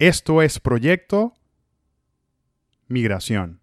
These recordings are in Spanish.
Esto es Proyecto Migración.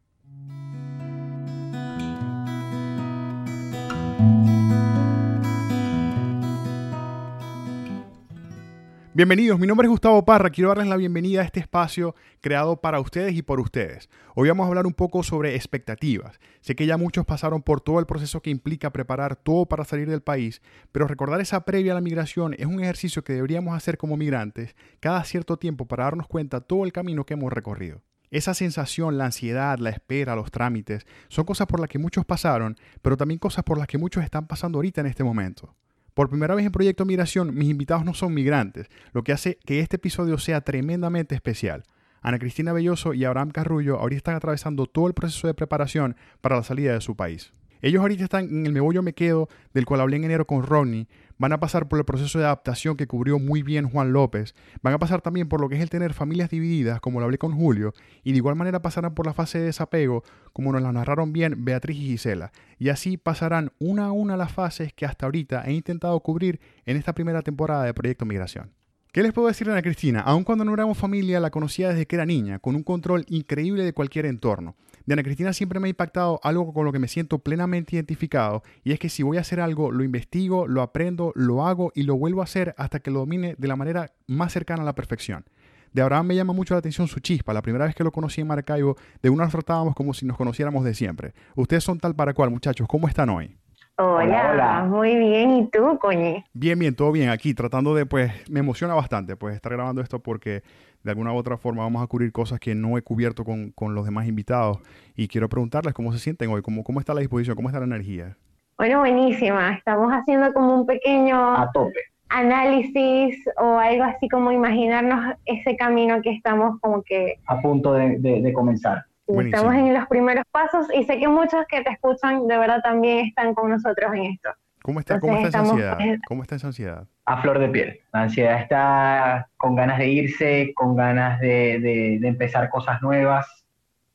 Bienvenidos, mi nombre es Gustavo Parra, quiero darles la bienvenida a este espacio creado para ustedes y por ustedes. Hoy vamos a hablar un poco sobre expectativas. Sé que ya muchos pasaron por todo el proceso que implica preparar todo para salir del país, pero recordar esa previa a la migración es un ejercicio que deberíamos hacer como migrantes cada cierto tiempo para darnos cuenta todo el camino que hemos recorrido. Esa sensación, la ansiedad, la espera, los trámites, son cosas por las que muchos pasaron, pero también cosas por las que muchos están pasando ahorita en este momento. Por primera vez en Proyecto Migración, mis invitados no son migrantes, lo que hace que este episodio sea tremendamente especial. Ana Cristina Belloso y Abraham Carrullo ahorita están atravesando todo el proceso de preparación para la salida de su país. Ellos ahorita están en el mebollo me quedo, del cual hablé en enero con Rodney. Van a pasar por el proceso de adaptación que cubrió muy bien Juan López. Van a pasar también por lo que es el tener familias divididas, como lo hablé con Julio. Y de igual manera pasarán por la fase de desapego, como nos la narraron bien Beatriz y Gisela. Y así pasarán una a una las fases que hasta ahorita he intentado cubrir en esta primera temporada de Proyecto Migración. ¿Qué les puedo decir de Ana Cristina? Aun cuando no éramos familia, la conocía desde que era niña, con un control increíble de cualquier entorno. De Ana Cristina siempre me ha impactado algo con lo que me siento plenamente identificado y es que si voy a hacer algo, lo investigo, lo aprendo, lo hago y lo vuelvo a hacer hasta que lo domine de la manera más cercana a la perfección. De Abraham me llama mucho la atención su chispa. La primera vez que lo conocí en Maracaibo, de una nos tratábamos como si nos conociéramos de siempre. Ustedes son tal para cual, muchachos. ¿Cómo están hoy? Hola, hola, muy bien. ¿Y tú, coñe? Bien, bien, todo bien. Aquí tratando de, pues, me emociona bastante, pues, estar grabando esto porque de alguna u otra forma vamos a cubrir cosas que no he cubierto con, con los demás invitados. Y quiero preguntarles cómo se sienten hoy, cómo, cómo está la disposición, cómo está la energía. Bueno, buenísima. Estamos haciendo como un pequeño a tope. análisis o algo así como imaginarnos ese camino que estamos como que... A punto de, de, comenzar. Estamos en los primeros pasos y sé que muchos que te escuchan de verdad también están con nosotros en esto. ¿Cómo está, ¿cómo está esa ansiedad? ¿Cómo está esa ansiedad? A flor de piel. La ansiedad está con ganas de irse, con ganas de, de, empezar cosas nuevas,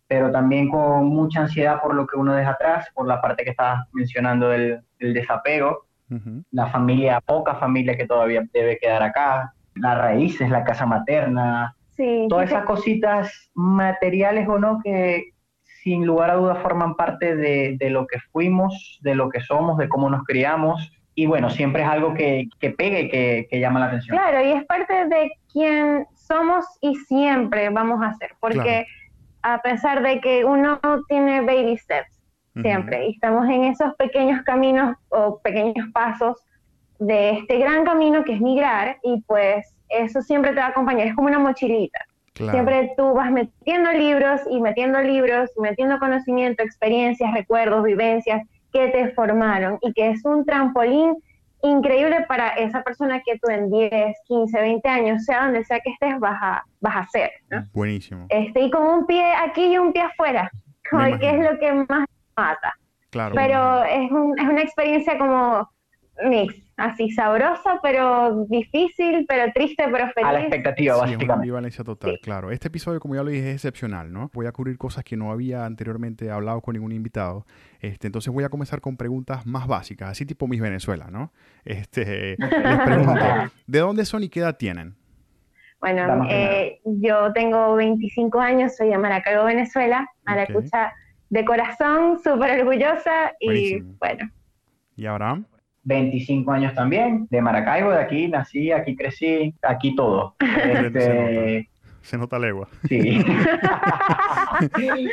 pero también con mucha ansiedad por lo que uno deja atrás, por la parte que estabas mencionando del, desapego, la familia, poca familia que todavía debe quedar acá, las raíces, la casa materna, sí, todas esas cositas materiales o no que, sin lugar a dudas forman parte de, lo que fuimos, de lo que somos, de cómo nos criamos. Y bueno, siempre es algo que, que pegue, que, que llama la atención. Claro, y es parte de quien somos y siempre vamos a ser, porque a pesar de que uno tiene baby steps, siempre, y estamos en esos pequeños caminos o pequeños pasos de este gran camino que es migrar, y pues eso siempre te va a acompañar, es como una mochilita. Siempre tú vas metiendo libros y metiendo libros, metiendo conocimiento, experiencias, recuerdos, vivencias que te formaron y que es un trampolín increíble para esa persona que tú en 10, 15, 20 años, sea donde sea que estés, vas a, vas a ser. Buenísimo. Este, y con un pie aquí y un pie afuera, que es lo que más mata. Claro. Pero es, un, es una experiencia como mix, así sabrosa, pero difícil, pero triste, pero feliz. A la expectativa, sí, básicamente. una ambivalencia total, claro. Este episodio, como ya lo dije, es excepcional, ¿no? Voy a cubrir cosas que no había anteriormente hablado con ningún invitado. Este, entonces voy a comenzar con preguntas más básicas, así tipo Miss Venezuela, ¿no? Este, les pregunto, ¿de dónde son y qué edad tienen? Bueno, eh, yo tengo 25 años, soy de Maracaibo, Venezuela, Maracucha de corazón, súper orgullosa y bueno. ¿Y Abraham? 25 años también, de Maracaibo, de aquí nací, aquí crecí, aquí todo. Este, se, nota, legua. Sí.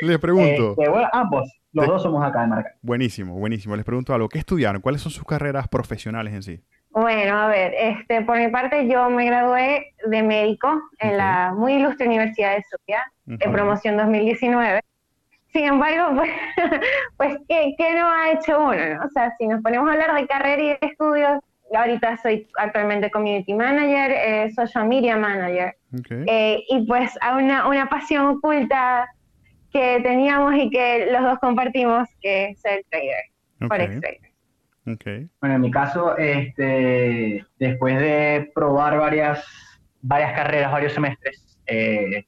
Les pregunto. Este, ambos, los dos somos acá de Maracaibo. Buenísimo, buenísimo. Les pregunto algo, ¿qué estudiaron? ¿Cuáles son sus carreras profesionales en sí? Bueno, a ver, este, por mi parte yo me gradué de médico en la muy ilustre Universidad de Sofía, en promoción 2019. Sin embargo, pues, pues ¿qué, no ha hecho uno? O sea, si nos ponemos a hablar de carrera y de estudios, ahorita soy actualmente community manager, eh, social media manager, eh, y pues a una, una pasión oculta que teníamos y que los dos compartimos, que es el trader, forex trader. Bueno, en mi caso, este, después de probar varias, varias carreras, varios semestres, eh,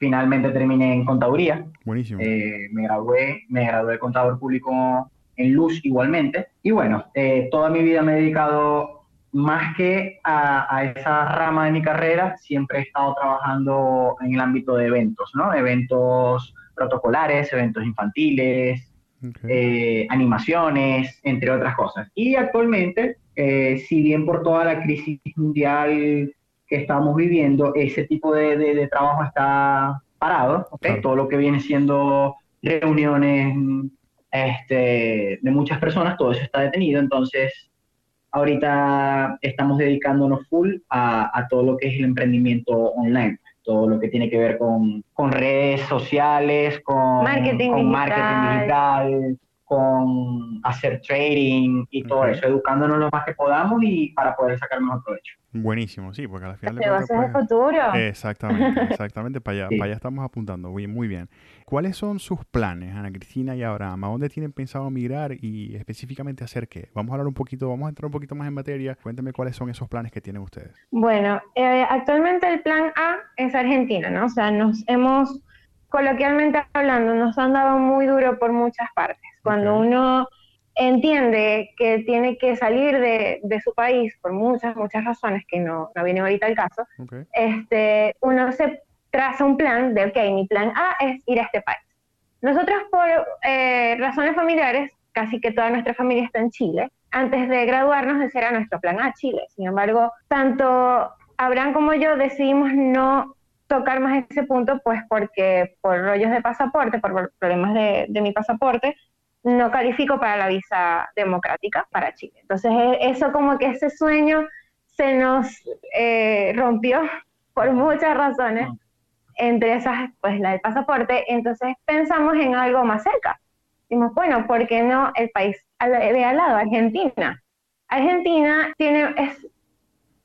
finalmente terminé en contaduría. Buenísimo. Eh, me gradué, me gradué de contador público en Luz igualmente. Y bueno, eh, toda mi vida me he dedicado más que a, esa rama de mi carrera, siempre he estado trabajando en el ámbito de eventos, ¿no? Eventos protocolares, eventos infantiles, eh, animaciones, entre otras cosas. Y actualmente, eh, si bien por toda la crisis mundial que estamos viviendo, ese tipo de, trabajo está parado, ¿okay? Todo lo que viene siendo reuniones este, de muchas personas, todo eso está detenido, entonces ahorita estamos dedicándonos full a, todo lo que es el emprendimiento online, todo lo que tiene que ver con, redes sociales, con marketing, marketing digital, con hacer trading y todo eso, educándonos lo más que podamos y para poder sacar mejor provecho. Buenísimo, sí, porque al final de cuentas... Pues, futuro. Exactamente, exactamente, para allá, para allá estamos apuntando, muy, muy bien. ¿Cuáles son sus planes, Ana Cristina y Abraham? ¿A dónde tienen pensado migrar y específicamente hacer qué? Vamos a hablar un poquito, vamos a entrar un poquito más en materia. Cuéntame cuáles son esos planes que tienen ustedes. Bueno, eh, actualmente el plan A es Argentina, ¿no? O sea, nos hemos, coloquialmente hablando, nos han dado muy duro por muchas partes. Cuando uno entiende que tiene que salir de, su país por muchas, muchas razones, que no, no viene ahorita el caso, este, uno se traza un plan de, ok, mi plan A es ir a este país. Nosotros por eh, razones familiares, casi que toda nuestra familia está en Chile. Antes de graduarnos, ese era nuestro plan A, Chile. Sin embargo, tanto Abraham como yo decidimos no tocar más ese punto, pues porque por rollos de pasaporte, por problemas de, de mi pasaporte, no califico para la visa democrática para Chile. Entonces, e, eso como que ese sueño se nos eh, rompió por muchas razones, ah. entre esas, pues la del pasaporte, entonces pensamos en algo más cerca. Dijimos, bueno, ¿por qué no el país de al lado, Argentina? Argentina tiene, es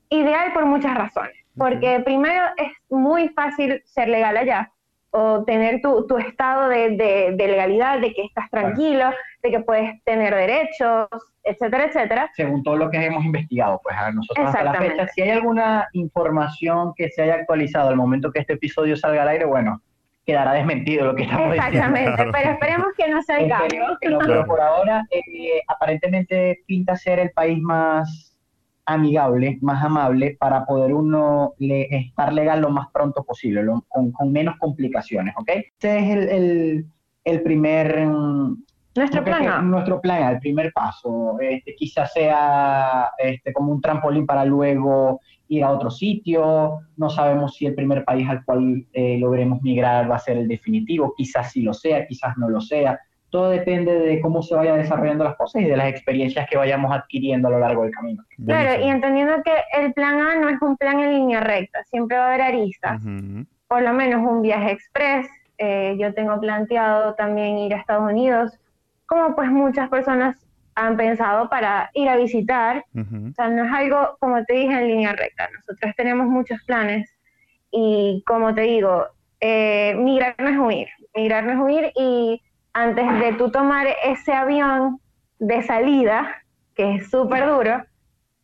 ideal por muchas razones, porque primero es muy fácil ser legal allá, o tener tu, tu estado de, de, legalidad, de que estás tranquilo, de que puedes tener derechos, etcétera, etcétera. Según todo lo que hemos investigado, pues a nosotros hasta la fecha, si hay alguna información que se haya actualizado al momento que este episodio salga al aire, bueno, quedará desmentido lo que estamos diciendo. Exactamente, pero esperemos que no sea el caso. pero por ahora, eh, aparentemente pinta ser el país más amigable, más amable, para poder uno estar legal lo más pronto posible, con, menos complicaciones, ¿ok? Ese es el, primer... Mm, nuestro plan Nuestro plan el primer paso. Este, quizás sea este, como un trampolín para luego ir a otro sitio. No sabemos si el primer país al cual eh, logremos migrar va a ser el definitivo. Quizás sí lo sea, quizás no lo sea todo depende de cómo se vayan desarrollando las cosas y de las experiencias que vayamos adquiriendo a lo largo del camino. Claro, y entendiendo que el plan A no es un plan en línea recta, siempre va a haber aristas, por lo menos un viaje express. Eh, yo tengo planteado también ir a Estados Unidos, como pues muchas personas han pensado para ir a visitar. O sea, no es algo, como te dije, en línea recta. Nosotros tenemos muchos planes y como te digo, eh, migrar no es huir, migrar no es huir y antes de tú tomar ese avión de salida, que es súper duro,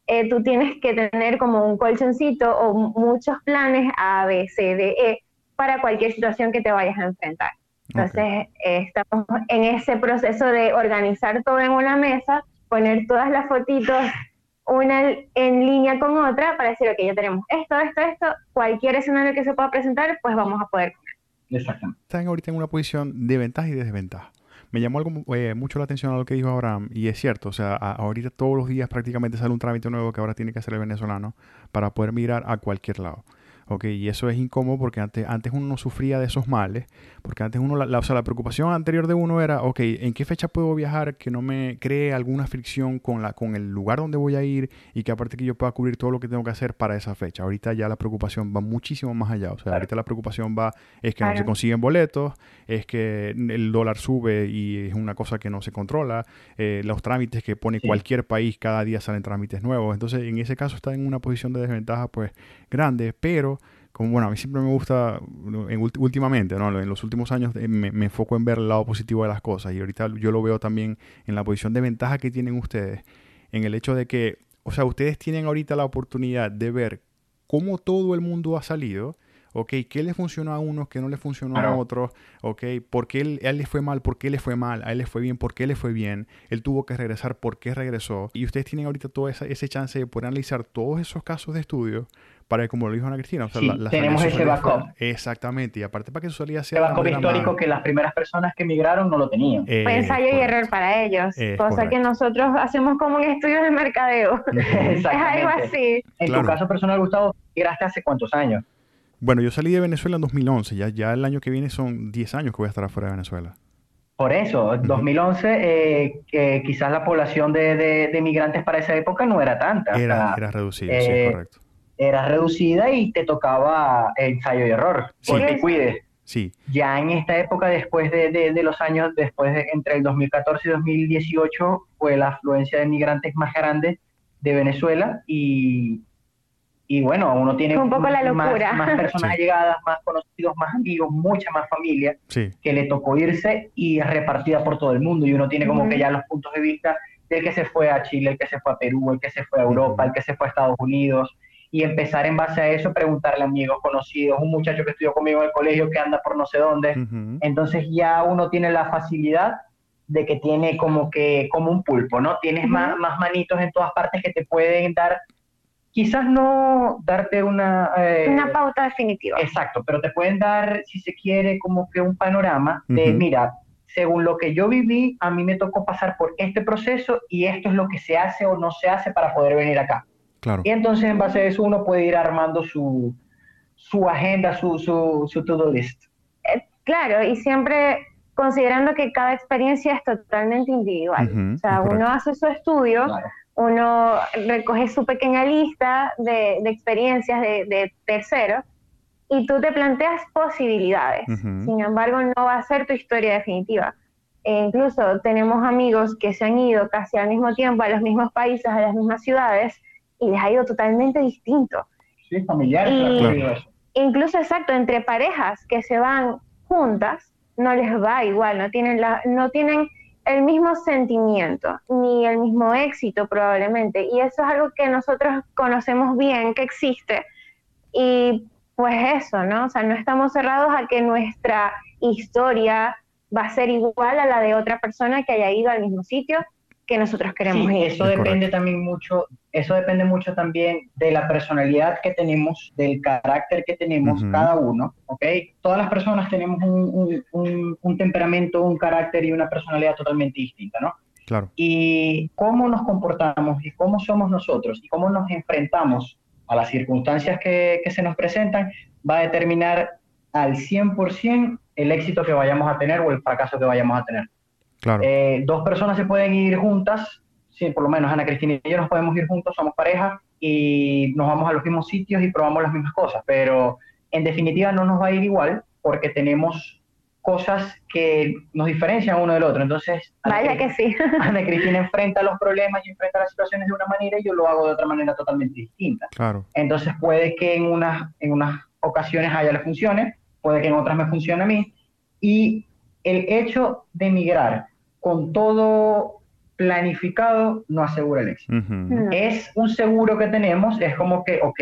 eh, tú tienes que tener como un colchoncito o muchos planes A, B, C, D, E para cualquier situación que te vayas a enfrentar. Entonces, eh, estamos en ese proceso de organizar todo en una mesa, poner todas las fotitos una en línea con otra para decir, ok, ya tenemos esto, esto, esto, cualquier escenario que se pueda presentar, pues vamos a poder Están ahorita en una posición de ventaja y de desventaja. Me llamó algo, eh, mucho la atención a lo que dijo Abraham, y es cierto, o sea, ahorita todos los días prácticamente sale un trámite nuevo que ahora tiene que hacer el venezolano para poder mirar a cualquier lado. ¿Ok? Y eso es incómodo porque antes, antes uno no sufría de esos males, porque antes uno, la, o sea, la preocupación anterior de uno era, ok, ¿en qué fecha puedo viajar que no me cree alguna fricción con, la, con el lugar donde voy a ir y que aparte que yo pueda cubrir todo lo que tengo que hacer para esa fecha? Ahorita ya la preocupación va muchísimo más allá, o sea, ahorita la preocupación va, es que no se consiguen boletos, es que el dólar sube y es una cosa que no se controla, eh, los trámites que pone cualquier país, cada día salen trámites nuevos, entonces en ese caso está en una posición de desventaja pues grande, pero como bueno, a mí siempre me gusta, en, últimamente, ¿no? en los últimos años eh, me, enfoco en ver el lado positivo de las cosas y ahorita yo lo veo también en la posición de ventaja que tienen ustedes, en el hecho de que, o sea, ustedes tienen ahorita la oportunidad de ver cómo todo el mundo ha salido, ¿ok? ¿Qué le funcionó a unos, qué no le funcionó a otros? ¿Ok? ¿Por qué él, a él le fue mal? ¿Por qué le fue mal? ¿A él le fue bien? ¿Por qué le fue bien? Él tuvo que regresar, ¿por qué regresó? Y ustedes tienen ahorita todo ese chance de poder analizar todos esos casos de estudio para, como lo dijo Ana Cristina, o sea, tenemos ese backup. exactamente, y aparte para que su salida sea... El backup histórico que las primeras personas que emigraron no lo tenían. Fue ensayo y error para ellos, cosa que nosotros hacemos como un estudio de mercadeo. es algo así. En tu caso personal, Gustavo, ¿migraste hace cuántos años? Bueno, yo salí de Venezuela en 2011, ya, ya el año que viene son 10 años que voy a estar afuera de Venezuela. Por eso, en 2011 eh, quizás la población de, de, migrantes para esa época no era tanta. Era, era reducida, sí, eh, correcto. Era reducida y te tocaba ensayo y error, sí. porque cuide. Sí. Ya en esta época, después de, de, los años, después de entre el 2014 y 2018, fue la afluencia de migrantes más grande de Venezuela y, y bueno, uno tiene un poco la locura. más, personas llegadas, más conocidos, más amigos, mucha más familia que le tocó irse y repartida por todo el mundo. Y uno tiene como que ya los puntos de vista del que se fue a Chile, el que se fue a Perú, el que se fue a Europa, el que se fue a Estados Unidos. Y empezar en base a eso, preguntarle a amigos conocidos, un muchacho que estudió conmigo en el colegio que anda por no sé dónde. Entonces ya uno tiene la facilidad de que tiene como que como un pulpo, ¿no? Tienes más, más manitos en todas partes que te pueden dar quizás no darte una... Eh, una pauta definitiva. Exacto, pero te pueden dar, si se quiere, como que un panorama de, mira, según lo que yo viví, a mí me tocó pasar por este proceso y esto es lo que se hace o no se hace para poder venir acá. Claro. Y entonces en base a eso uno puede ir armando su, su agenda, su, su, su to-do list. Eh, claro, y siempre considerando que cada experiencia es totalmente individual. o sea, uno hace su estudio uno recoge su pequeña lista de, experiencias de, terceros y tú te planteas posibilidades. Sin embargo, no va a ser tu historia definitiva. E incluso tenemos amigos que se han ido casi al mismo tiempo a los mismos países, a las mismas ciudades, y les ha ido totalmente distinto. Sí, familiares. incluso, exacto, entre parejas que se van juntas, no les va igual, no tienen, la, no tienen el mismo sentimiento, ni el mismo éxito probablemente. Y eso es algo que nosotros conocemos bien, que existe. Y pues eso, ¿no? O sea, no estamos cerrados a que nuestra historia va a ser igual a la de otra persona que haya ido al mismo sitio que nosotros queremos ir. Eso depende también mucho, eso depende mucho también de la personalidad que tenemos, del carácter que tenemos cada uno, ¿ok? Todas las personas tenemos un, un, un, temperamento, un carácter y una personalidad totalmente distinta, ¿no? Claro. Y cómo nos comportamos y cómo somos nosotros y cómo nos enfrentamos a las circunstancias que, que se nos presentan va a determinar al 100% el éxito que vayamos a tener o el fracaso que vayamos a tener. Eh, dos personas se pueden ir juntas, sí, por lo menos Ana Cristina y yo nos podemos ir juntos, somos pareja y nos vamos a los mismos sitios y probamos las mismas cosas, pero en definitiva no nos va a ir igual porque tenemos cosas que nos diferencian uno del otro. Entonces, Vaya que sí. Ana Cristina enfrenta los problemas y enfrenta las situaciones de una manera y yo lo hago de otra manera totalmente distinta. Claro. Entonces puede que en unas, en unas ocasiones a ella le funcione, puede que en otras me funcione a mí. Y el hecho de emigrar con todo planificado no asegura el éxito. Es un seguro que tenemos, es como que, ok,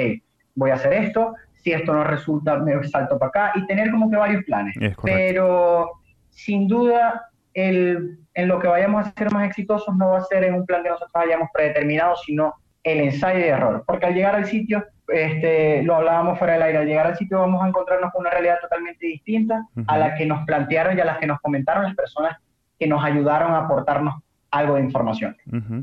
voy a hacer esto, si esto no resulta, me salto para acá y tener como que varios planes. Pero sin duda, el, en lo que vayamos a ser más exitosos no va a ser en un plan que nosotros hayamos predeterminado, sino el ensayo de error. Porque al llegar al sitio, este, lo hablábamos fuera del aire, al llegar al sitio vamos a encontrarnos con una realidad totalmente distinta a la que nos plantearon y a las que nos comentaron las personas que nos ayudaron a aportarnos algo de información.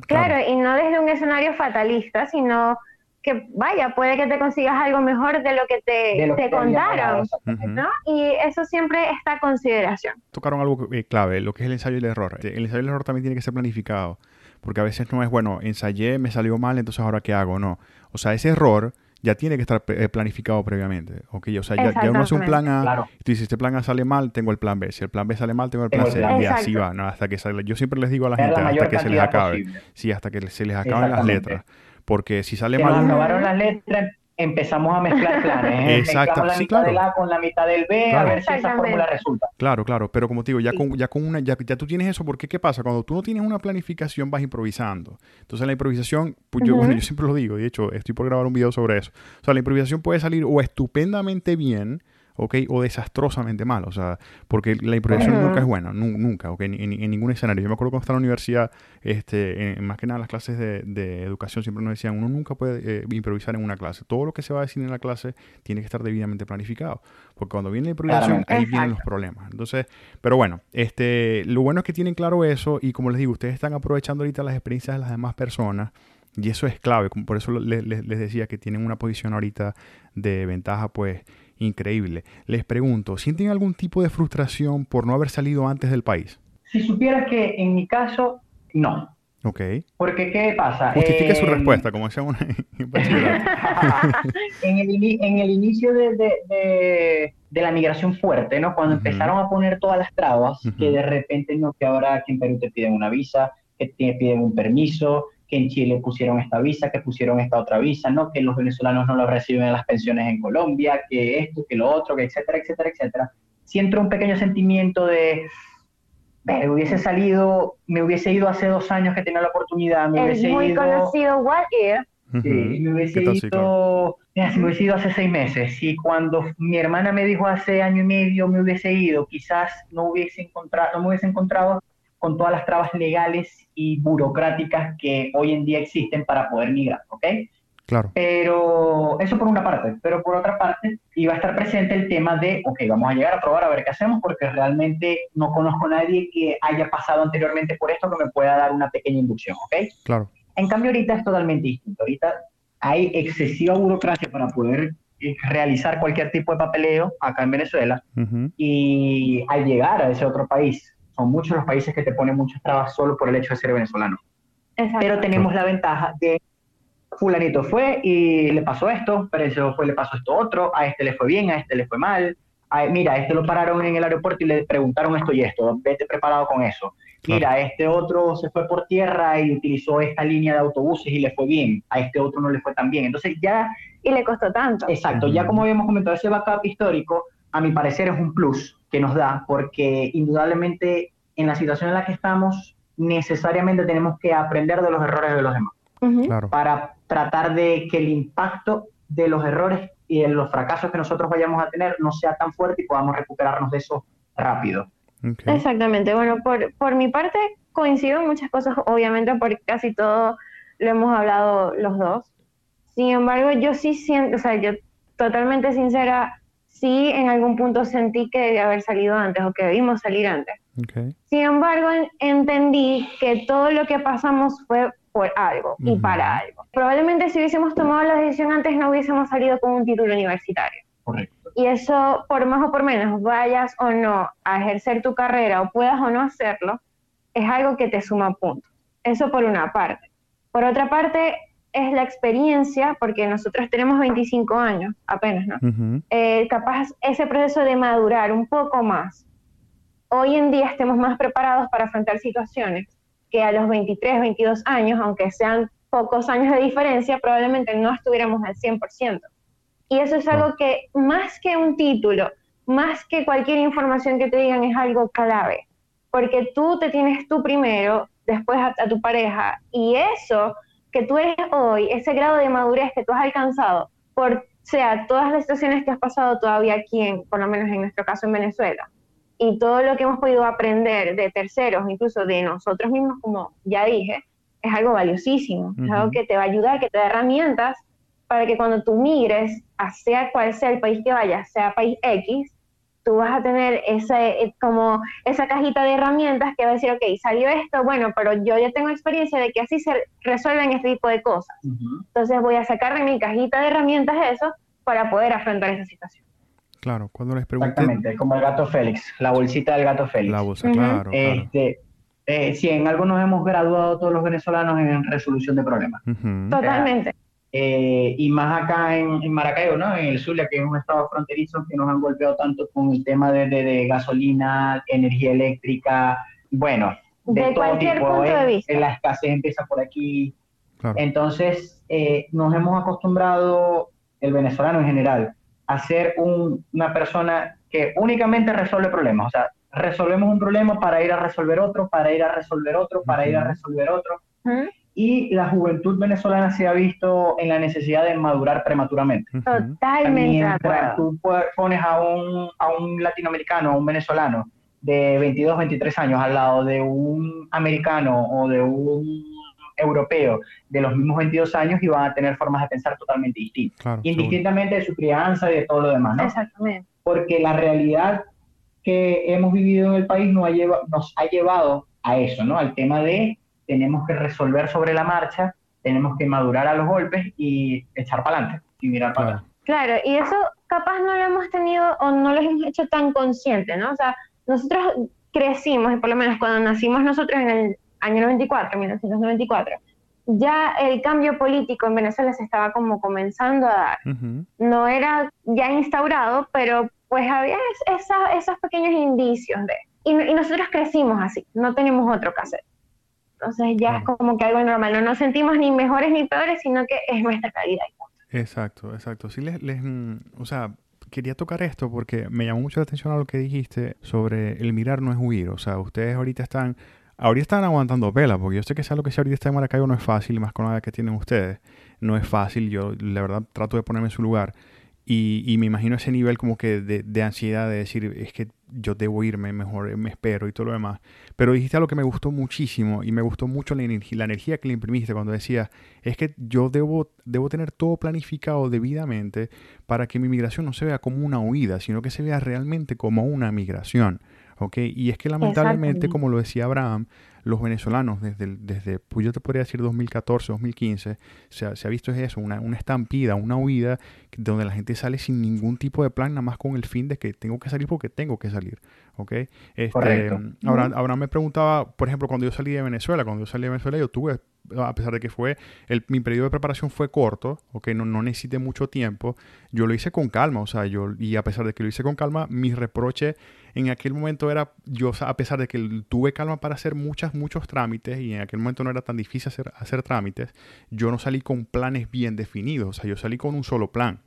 claro. y no desde un escenario fatalista, sino que vaya, puede que te consigas algo mejor de lo que te, contaron, ¿no? Y eso siempre está a consideración. Tocaron algo eh, clave, lo que es el ensayo y el error. El ensayo y el error también tiene que ser planificado, porque a veces no es, bueno, ensayé, me salió mal, entonces ahora qué hago, no. O sea, ese error ya tiene que estar eh, planificado previamente. Okay, o sea, ya, uno hace un plan A, tú dices, este plan A sale mal, tengo el plan B. Si el plan B sale mal, tengo el plan C. Y así va, ¿no? Hasta que sale. Yo siempre les digo a la gente, hasta que se les acabe. Sí, hasta que se les acaben las letras. Porque si sale mal. acabaron las letras, empezamos a mezclar planes. ¿eh? Exacto. Mezclamos la Sí, mitad claro. del A con la mitad del B, Claro. a ver si esa fórmula resulta. Claro, claro, pero como te digo, ya Sí. con, ya con una, ya, ya tú tienes eso, porque ¿qué pasa? Cuando tú no tienes una planificación vas improvisando. Entonces la improvisación, pues yo, bueno, yo siempre lo digo, de hecho, estoy por grabar un video sobre eso. O sea, la improvisación puede salir o estupendamente bien, ¿ok? O desastrosamente mal, o sea, porque la improvisación nunca es buena, nu- nunca, ¿ok? En, en- en ningún escenario. Yo me acuerdo cuando estaba en la universidad, este, en- más que nada las clases de, de educación siempre nos decían, uno nunca puede eh, improvisar en una clase. Todo lo que se va a decir en la clase tiene que estar debidamente planificado, porque cuando viene la improvisación, ahí vienen los problemas. Entonces, pero bueno, este, lo bueno es que tienen claro eso y como les digo, ustedes están aprovechando ahorita las experiencias de las demás personas y eso es clave. Por eso le- le- les decía que tienen una posición ahorita de ventaja, pues increíble. Les pregunto, ¿sienten algún tipo de frustración por no haber salido antes del país? Si supieras que en mi caso, no. Ok. Porque, ¿qué pasa? Justifique su Eh, respuesta, como en bachillerato. en, el, en el inicio de, de- de- de la migración fuerte, ¿no? Cuando empezaron a poner todas las trabas, que de repente no, que ahora aquí en Perú te piden una visa, que te piden un permiso, que en Chile pusieron esta visa, que pusieron esta otra visa, ¿no? Que los venezolanos no lo reciben en las pensiones en Colombia, que esto, que lo otro, que etcétera, etcétera, etcétera. Sí entró un pequeño sentimiento de, "Ver, hubiese salido, me hubiese ido hace dos años que tenía la oportunidad, me El hubiese muy ido... conocido What If. Sí, me hubiese ido, mira, si me hubiese ido hace seis meses, si cuando mi hermana me dijo hace año y medio me hubiese ido, quizás no hubiese encontrado, no me hubiese encontrado con todas las trabas legales y burocráticas que hoy en día existen para poder migrar, ¿ok? Claro. Pero eso por una parte, pero por otra parte iba a estar presente el tema de, ok, vamos a llegar a probar a ver qué hacemos porque realmente no conozco a nadie que haya pasado anteriormente por esto que me pueda dar una pequeña inducción, ¿ok? Claro. En cambio, ahorita es totalmente distinto. Ahorita hay excesiva burocracia para poder eh, realizar cualquier tipo de papeleo acá en Venezuela Ujú. y al llegar a ese otro país, son muchos los países que te ponen muchas trabas solo por el hecho de ser venezolano. Exacto. Pero tenemos la ventaja de fulanito fue y le pasó esto, pero ese fue le pasó esto otro, a este le fue bien, a este le fue mal. A- mira, a este lo pararon en el aeropuerto y le preguntaron esto y esto, vete preparado con eso. Claro. Mira, este otro se fue por tierra y utilizó esta línea de autobuses y le fue bien, a este otro no le fue tan bien. Entonces ya, Y le costó tanto. exacto, ya como habíamos comentado, ese backup histórico, a mi parecer es un plus que nos da, porque indudablemente en la situación en la que estamos, necesariamente tenemos que aprender de los errores de los demás. Claro. para tratar de que el impacto de los errores y de los fracasos que nosotros vayamos a tener no sea tan fuerte y podamos recuperarnos de eso rápido. Exactamente. Bueno, por, por mi parte coincido en muchas cosas, obviamente, porque casi todo lo hemos hablado los dos. Sin embargo, yo sí siento, o sea, yo totalmente sincera, sí en algún punto sentí que debía haber salido antes o que debimos salir antes. Ok. Sin embargo, en- entendí que todo lo que pasamos fue por algo y Ujú. para algo. Probablemente si hubiésemos tomado la decisión antes no hubiésemos salido con un título universitario. Correcto. Y eso, por más o por menos, vayas o no a ejercer tu carrera o puedas o no hacerlo, es algo que te suma puntos. Eso por una parte. Por otra parte, es la experiencia, porque nosotros tenemos 25 años apenas, ¿no? Eh, capaz ese proceso de madurar un poco más. Hoy en día estemos más preparados para afrontar situaciones que a los 23, 22 años, aunque sean pocos años de diferencia, probablemente no estuviéramos al 100%. Y eso es algo que más que un título, más que cualquier información que te digan, es algo clave. Porque tú te tienes tú primero, después a, a tu pareja, y eso que tú eres hoy, ese grado de madurez que tú has alcanzado, por sea todas las situaciones que has pasado todavía aquí, en, por lo menos en nuestro caso en Venezuela, y todo lo que hemos podido aprender de terceros, incluso de nosotros mismos, como ya dije, es algo valiosísimo, es algo que te va a ayudar, que te da herramientas para que cuando tú migres, a sea cual sea el país que vayas, sea país X, tú vas a tener ese, eh, como esa cajita de herramientas que va a decir, ok, salió esto, bueno, pero yo ya tengo experiencia de que así se resuelven este tipo de cosas. Entonces voy a sacar de mi cajita de herramientas eso para poder afrontar esa situación. Claro. Cuando les pregunté Exactamente, como el gato Félix, la bolsita del gato Félix. la bolsa, claro, claro. Este, eh, sí, en algo nos hemos graduado todos los venezolanos en resolución de problemas. Totalmente. Eh, y más acá en, en Maracaibo, ¿no? En el Zulia, que es un estado fronterizo que nos han golpeado tanto con el tema de, de- de gasolina, energía eléctrica, bueno, de, De todo cualquier tipo. punto de ¿eh? vista. La escasez empieza por aquí. Claro. Entonces, eh, nos hemos acostumbrado el venezolano en general, a ser una persona que únicamente resuelve problemas. O sea, resolvemos un problema para ir a resolver otro, para ir a resolver otro, para ir a resolver otro. Y la juventud venezolana se ha visto en la necesidad de madurar prematuramente. Totalmente. Mientras tú pones a un, a un latinoamericano, a un venezolano de 22, 23 años al lado de un americano o de un europeo de los mismos 22 años y van a tener formas de pensar totalmente distintas. indistintamente de su crianza y de todo lo demás, ¿no? Exactamente. Porque la realidad que hemos vivido en el país nos ha, llevado, nos ha llevado a eso, ¿no? Al tema de tenemos que resolver sobre la marcha, tenemos que madurar a los golpes y echar para adelante y mirar para atrás. Claro, y eso capaz no lo hemos tenido o no lo hemos hecho tan consciente, ¿no? O sea, nosotros crecimos, y por lo menos cuando nacimos nosotros en el año 94, 1994, ya el cambio político en Venezuela se estaba como comenzando a dar. No era ya instaurado, pero pues había esos pequeños indicios de... Y, nosotros crecimos así, no tenemos otro que hacer. Entonces ya es como que algo normal, no nos sentimos ni mejores ni peores, sino que es nuestra calidad. Exacto, exacto. Sí, les, les, mm, o sea, quería tocar esto porque me llamó mucho la atención a lo que dijiste sobre el mirar no es huir. O sea, ustedes ahorita están ahorita están aguantando vela, porque yo sé que sea lo que sea ahorita está en Maracaibo no es fácil, más con la que tienen ustedes. No es fácil, yo la verdad trato de ponerme en su lugar. Y, me imagino ese nivel como que de, ansiedad de decir, es que yo debo irme, mejor me espero y todo lo demás. Pero dijiste algo que me gustó muchísimo y me gustó mucho la, energía, la energía que le imprimiste cuando decías, es que yo debo, debo tener todo planificado debidamente para que mi migración no se vea como una huida, sino que se vea realmente como una migración. ¿ok? Y es que lamentablemente, como lo decía Abraham, los venezolanos desde, desde pues yo te podría decir 2014, 2015, se ha, se ha visto eso, una, una, estampida, una huida, donde la gente sale sin ningún tipo de plan, nada más con el fin de que tengo que salir porque tengo que salir, ¿ok? Este, ahora, ahora me preguntaba, por ejemplo, cuando yo salí de Venezuela, cuando yo salí de Venezuela, yo tuve a pesar de que fue, el, mi periodo de preparación fue corto, ok, no, no necesité mucho tiempo, yo lo hice con calma, o sea, yo, y a pesar de que lo hice con calma, mi reproche en aquel momento era, yo a pesar de que tuve calma para hacer muchas, muchos trámites y en aquel momento no era tan difícil hacer, hacer trámites, yo no salí con planes bien definidos, o sea, yo salí con un solo plan.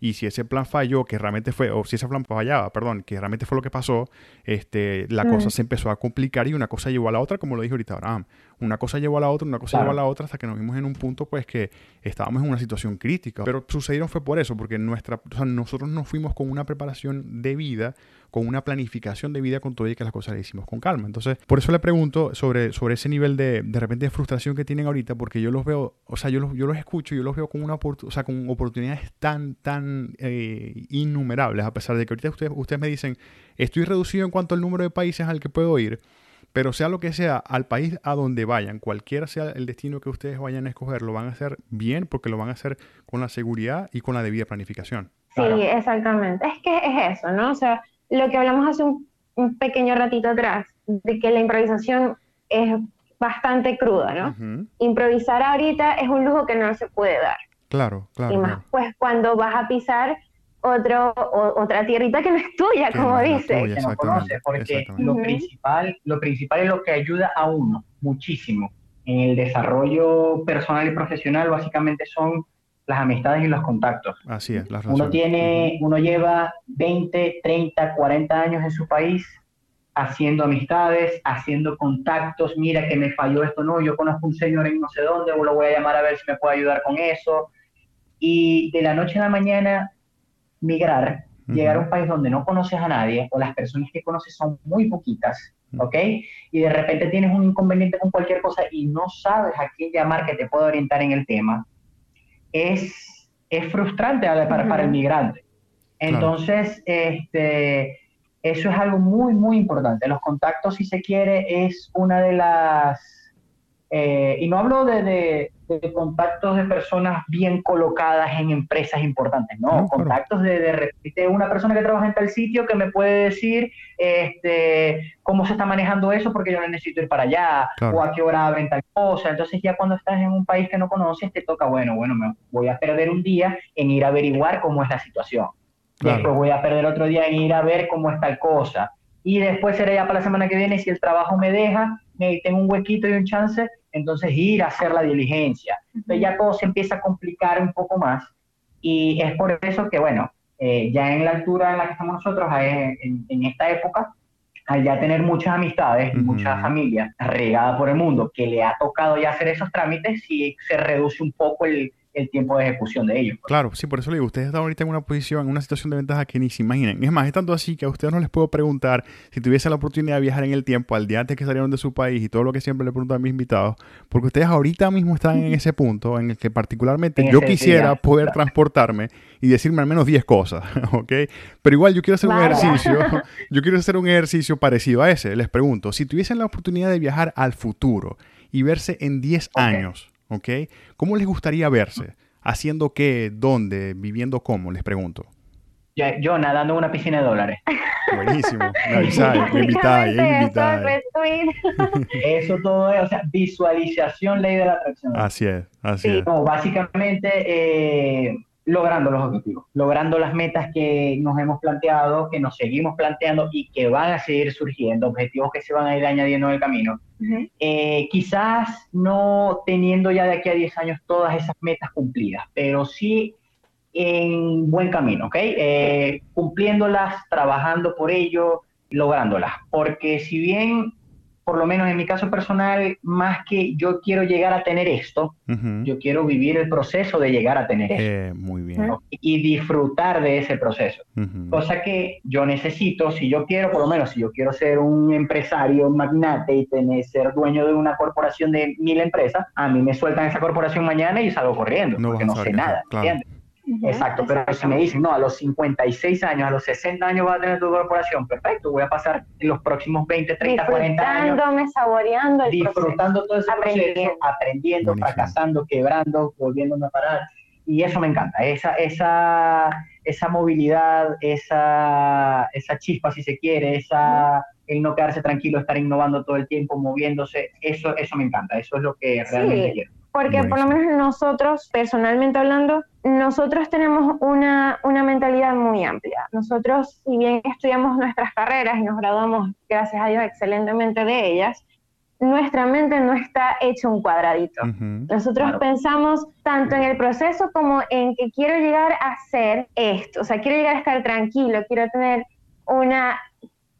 Y si ese plan falló, que realmente fue, o si ese plan fallaba, perdón, que realmente fue lo que pasó, este, la cosa se empezó a complicar y una cosa llevó a la otra, como lo dijo ahorita Abraham. Una cosa llevó a la otra, una cosa llevó a la otra, hasta que nos vimos en un punto, pues, que estábamos en una situación crítica. Pero sucedieron fue por eso, porque nuestra, o sea, nosotros nos fuimos con una preparación de vida con una planificación de vida con todo y que las cosas las hicimos con calma. Entonces, por eso le pregunto sobre, sobre ese nivel de, de repente de frustración que tienen ahorita, porque yo los veo, o sea, yo los, yo los escucho, yo los veo con, una o sea, con oportunidades tan, tan eh, innumerables, a pesar de que ahorita ustedes, ustedes me dicen, estoy reducido en cuanto al número de países al que puedo ir, pero sea lo que sea, al país a donde vayan, cualquiera sea el destino que ustedes vayan a escoger, lo van a hacer bien porque lo van a hacer con la seguridad y con la debida planificación. Sí, exactamente. Es que es eso, ¿no? O sea, lo que hablamos hace un, pequeño ratito atrás, de que la improvisación es bastante cruda, ¿no? Improvisar ahorita es un lujo que no se puede dar. Claro, claro. Y más, pues cuando vas a pisar otro, otra tierrita que no es tuya, como dice. no conoce, porque lo principal, lo principal es lo que ayuda a uno muchísimo en el desarrollo personal y profesional, básicamente son las amistades y los contactos. Así es, las Uno tiene, uno lleva 20, 30, 40 años en su país haciendo amistades, haciendo contactos, mira que me falló esto, no, yo conozco un señor en no sé dónde, lo voy a llamar a ver si me puede ayudar con eso. Y de la noche a la mañana migrar, llegar a un país donde no conoces a nadie o las personas que conoces son muy poquitas, ¿ok? Y de repente tienes un inconveniente con cualquier cosa y no sabes a quién llamar que te pueda orientar en el tema es, es frustrante para, para el migrante. Entonces, este, eso es algo muy, muy importante. Los contactos, si se quiere, es una de las eh, y no hablo de, contactos de personas bien colocadas en empresas importantes, no, contactos de, de repente una persona que trabaja en tal sitio que me puede decir este, cómo se está manejando eso porque yo no necesito ir para allá, o a qué hora abren tal cosa. Entonces ya cuando estás en un país que no conoces, te toca, bueno, bueno, me voy a perder un día en ir a averiguar cómo es la situación. Después voy a perder otro día en ir a ver cómo es tal cosa. Y después será ya para la semana que viene, si el trabajo me deja, me tengo un huequito y un chance, entonces ir a hacer la diligencia. Entonces ya todo se empieza a complicar un poco más. Y es por eso que, bueno, eh, ya en la altura en la que estamos nosotros, en, en esta época, al ya tener muchas amistades y muchas familias regadas por el mundo que le ha tocado ya hacer esos trámites, sí se reduce un poco el, el tiempo de ejecución de ellos. Claro, sí, por eso le digo, ustedes están ahorita en una posición, en una situación de ventaja que ni se imaginen. Es más, es tanto así que a ustedes no les puedo preguntar si tuviesen la oportunidad de viajar en el tiempo al día antes que salieron de su país y todo lo que siempre le pregunto a mis invitados, porque ustedes ahorita mismo están en ese punto en el que particularmente yo quisiera poder transportarme y decirme al menos 10 cosas, ¿ok? Pero igual yo quiero hacer un ejercicio, yo quiero hacer un ejercicio parecido a ese. Les pregunto, si tuviesen la oportunidad de viajar al futuro y verse en 10 años, ¿ok? ¿Cómo les gustaría verse? ¿Haciendo qué? ¿Dónde? ¿Viviendo cómo? Les pregunto. Yo, nadando en una piscina de dólares. Buenísimo. Me Eso todo es, o sea, visualización, ley de la atracción. Así es, así es. No, básicamente, eh, logrando los objetivos, logrando las metas que nos hemos planteado, que nos seguimos planteando y que van a seguir surgiendo, objetivos que se van a ir añadiendo en el camino. Eh, quizás no teniendo ya de aquí a 10 años todas esas metas cumplidas, pero sí en buen camino, ¿ok? Eh, cumpliéndolas, trabajando por ello, lográndolas. Porque si bien por lo menos en mi caso personal, más que yo quiero llegar a tener esto, yo quiero vivir el proceso de llegar a tener esto. Eh, muy bien. Y disfrutar de ese proceso. Cosa que yo necesito, si yo quiero, por lo menos, si yo quiero ser un empresario, un magnate y tener, ser dueño de una corporación de mil empresas, a mí me sueltan esa corporación mañana y salgo corriendo, porque no sé nada. ¿entiendes? Exacto, pero si me dicen, no, a los 56 años, a los 60 años vas a tener tu corporación, perfecto, voy a pasar los próximos 20, 30, 40 años. saboreando el Disfrutando todo ese proceso, aprendiendo, fracasando, quebrando, volviéndome a parar. Y eso me encanta, esa, esa, esa movilidad, esa, esa chispa, si se quiere, esa, el no quedarse tranquilo, estar innovando todo el tiempo, moviéndose, eso, eso me encanta, eso es lo que realmente quiero. Porque por lo menos nosotros, personalmente hablando, nosotros tenemos una, una, mentalidad muy amplia. Nosotros, si bien estudiamos nuestras carreras y nos graduamos, gracias a Dios, excelentemente de ellas, nuestra mente no está hecha un cuadradito. Nosotros pensamos tanto en el proceso como en que quiero llegar a hacer esto, o sea, quiero llegar a estar tranquilo, quiero tener una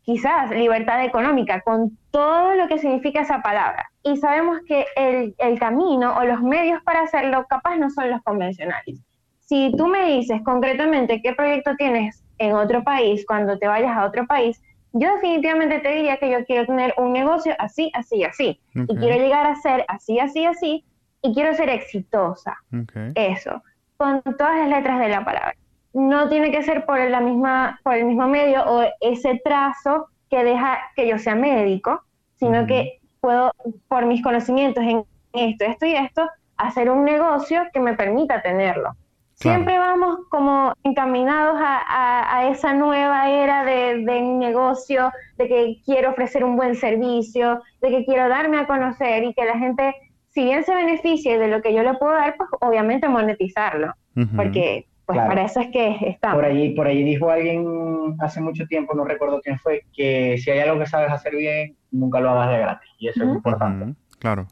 quizás libertad económica, con todo lo que significa esa palabra. Y sabemos que el, el, camino o los medios para hacerlo capaz no son los convencionales. Si tú me dices concretamente qué proyecto tienes en otro país cuando te vayas a otro país, yo definitivamente te diría que yo quiero tener un negocio así, así, así. Y quiero llegar a ser así, así, así. Y quiero ser exitosa. Eso. Con todas las letras de la palabra no tiene que ser por la misma por el mismo medio o ese trazo que deja que yo sea médico, sino que puedo por mis conocimientos en esto, esto y esto hacer un negocio que me permita tenerlo. Siempre vamos como encaminados a, esa nueva era de, de, negocio, de que quiero ofrecer un buen servicio, de que quiero darme a conocer y que la gente, si bien se beneficie de lo que yo le puedo dar, pues obviamente monetizarlo, porque pues para eso es que estamos. Por allí, por allí dijo alguien hace mucho tiempo, no recuerdo quién fue, que si hay algo que sabes hacer bien, nunca lo hagas de gratis. Y eso es importante. Claro.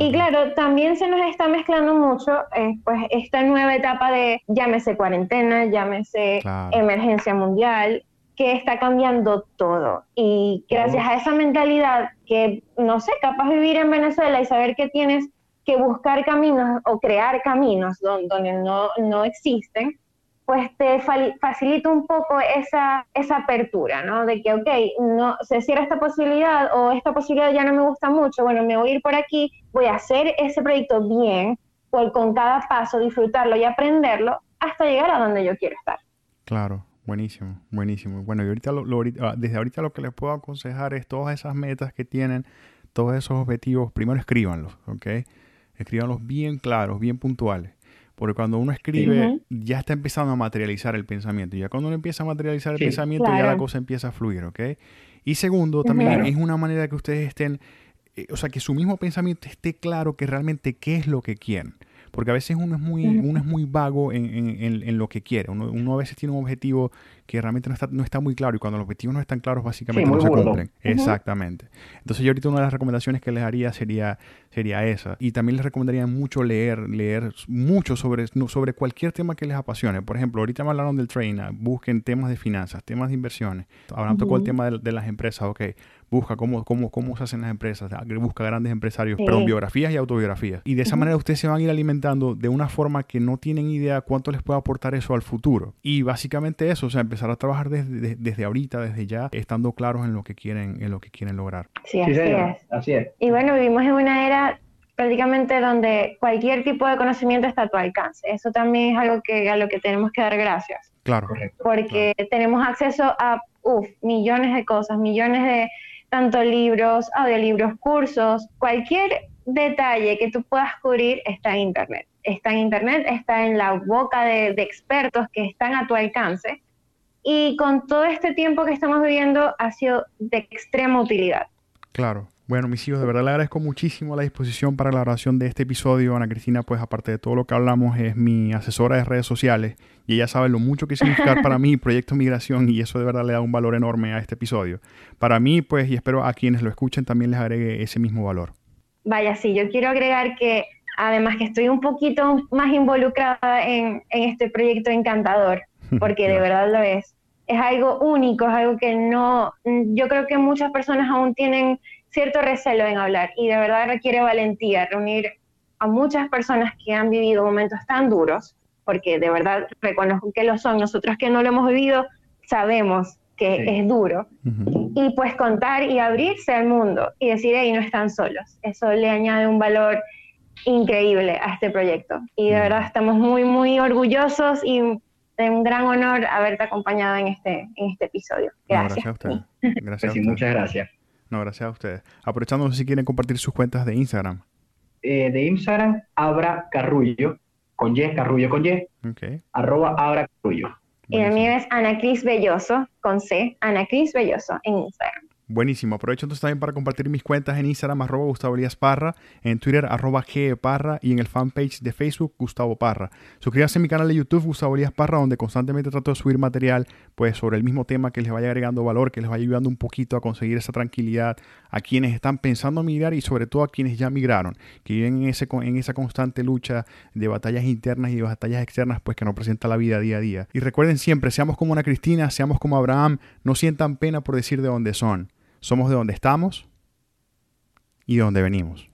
y claro, también se nos está mezclando mucho eh, pues esta nueva etapa de llámese cuarentena, llámese emergencia mundial, que está cambiando todo. Y gracias a esa mentalidad que, no sé, capaz vivir en Venezuela y saber que tienes que buscar caminos o crear caminos donde, no, no, existen, pues te facilita un poco esa, esa apertura, ¿no? De que, ok, no, se cierra esta posibilidad o esta posibilidad ya no me gusta mucho, bueno, me voy a ir por aquí, voy a hacer ese proyecto bien, por, con cada paso disfrutarlo y aprenderlo hasta llegar a donde yo quiero estar. Claro, buenísimo, buenísimo. Bueno, y ahorita, ah, desde ahorita lo que les puedo aconsejar es todas esas metas que tienen, todos esos objetivos, primero escríbanlos, ¿ok? Escríbanlos bien claros, bien puntuales. Porque cuando uno escribe, ya está empezando a materializar el pensamiento. Y ya cuando uno empieza a materializar el pensamiento, ya la cosa empieza a fluir, ¿ok? Y segundo, también es una manera que ustedes estén, eh, o sea, que su mismo pensamiento esté claro que realmente qué es lo que quieren. Porque a veces uno es muy, uno es muy vago en, en, en, lo que quiere. Uno, uno, a veces tiene un objetivo que realmente no está, no está muy claro y cuando los objetivos no están claros básicamente no se cumplen. Exactamente. Entonces yo ahorita una de las recomendaciones que les haría sería, sería esa. Y también les recomendaría mucho leer, leer mucho sobre, sobre cualquier tema que les apasione. Por ejemplo, ahorita me hablaron del train, busquen temas de finanzas, temas de inversiones. Ahora uh tocó el tema de, de, las empresas, ok busca cómo, cómo, cómo se hacen las empresas, busca grandes empresarios, pero biografías y autobiografías. Y de esa manera ustedes se van a ir alimentando de una forma que no tienen idea cuánto les puede aportar eso al futuro. Y básicamente eso, o sea, empezar a trabajar desde, desde ahorita, desde ya, estando claros en lo que quieren, en lo que quieren lograr. Sí, así, es. así es. Y bueno, vivimos en una era prácticamente donde cualquier tipo de conocimiento está a tu alcance. Eso también es algo que a lo que tenemos que dar gracias. Claro. Porque tenemos acceso a uf, millones de cosas, millones de tanto libros, audiolibros, cursos, cualquier detalle que tú puedas cubrir está en Internet. Está en Internet, está en la boca de, expertos que están a tu alcance. Y con todo este tiempo que estamos viviendo ha sido de extrema utilidad. Claro. Bueno, mis hijos, de verdad le agradezco muchísimo la disposición para la grabación de este episodio. Ana Cristina, pues aparte de todo lo que hablamos, es mi asesora de redes sociales y ella sabe lo mucho que significa para mí Proyecto Migración y eso de verdad le da un valor enorme a este episodio. Para mí, pues, y espero a quienes lo escuchen también les agregue ese mismo valor. Vaya, sí, yo quiero agregar que además que estoy un poquito más involucrada en, este proyecto encantador, porque de verdad lo es. Es algo único, es algo que no, yo creo que muchas personas aún tienen cierto recelo en hablar y de verdad requiere valentía reunir a muchas personas que han vivido momentos tan duros, porque de verdad reconozco que lo son, nosotros que no lo hemos vivido sabemos que es duro, y pues contar y abrirse al mundo y decir, hey, no están solos, eso le añade un valor increíble a este proyecto. Y de verdad estamos muy, muy orgullosos y de un gran honor haberte acompañado en este, en este episodio. Gracias. gracias a usted. Gracias a muchas gracias. No, gracias a ustedes. Aprovechando, si quieren compartir sus cuentas de Instagram. Eh, de Instagram, Abra Carrullo, con Y, Carrullo con Y. Okay. Arroba Abra Carrullo. Y el mío es Ana Cris Belloso, con C, Ana Cris Belloso en Instagram. Buenísimo. Aprovecho entonces también para compartir mis cuentas en Instagram, arroba Gustavo Parra, en Twitter, arroba G Parra y en el fanpage de Facebook, Gustavo Parra. Suscríbanse a mi canal de YouTube, Gustavo Elías Parra, donde constantemente trato de subir material pues sobre el mismo tema que les vaya agregando valor, que les vaya ayudando un poquito a conseguir esa tranquilidad a quienes están pensando migrar y sobre todo a quienes ya migraron, que viven en, ese, en esa constante lucha de batallas internas y de batallas externas pues que nos presenta la vida día a día. Y recuerden siempre, seamos como una Cristina, seamos como Abraham, no sientan pena por decir de dónde son. Somos de donde estamos y de donde venimos.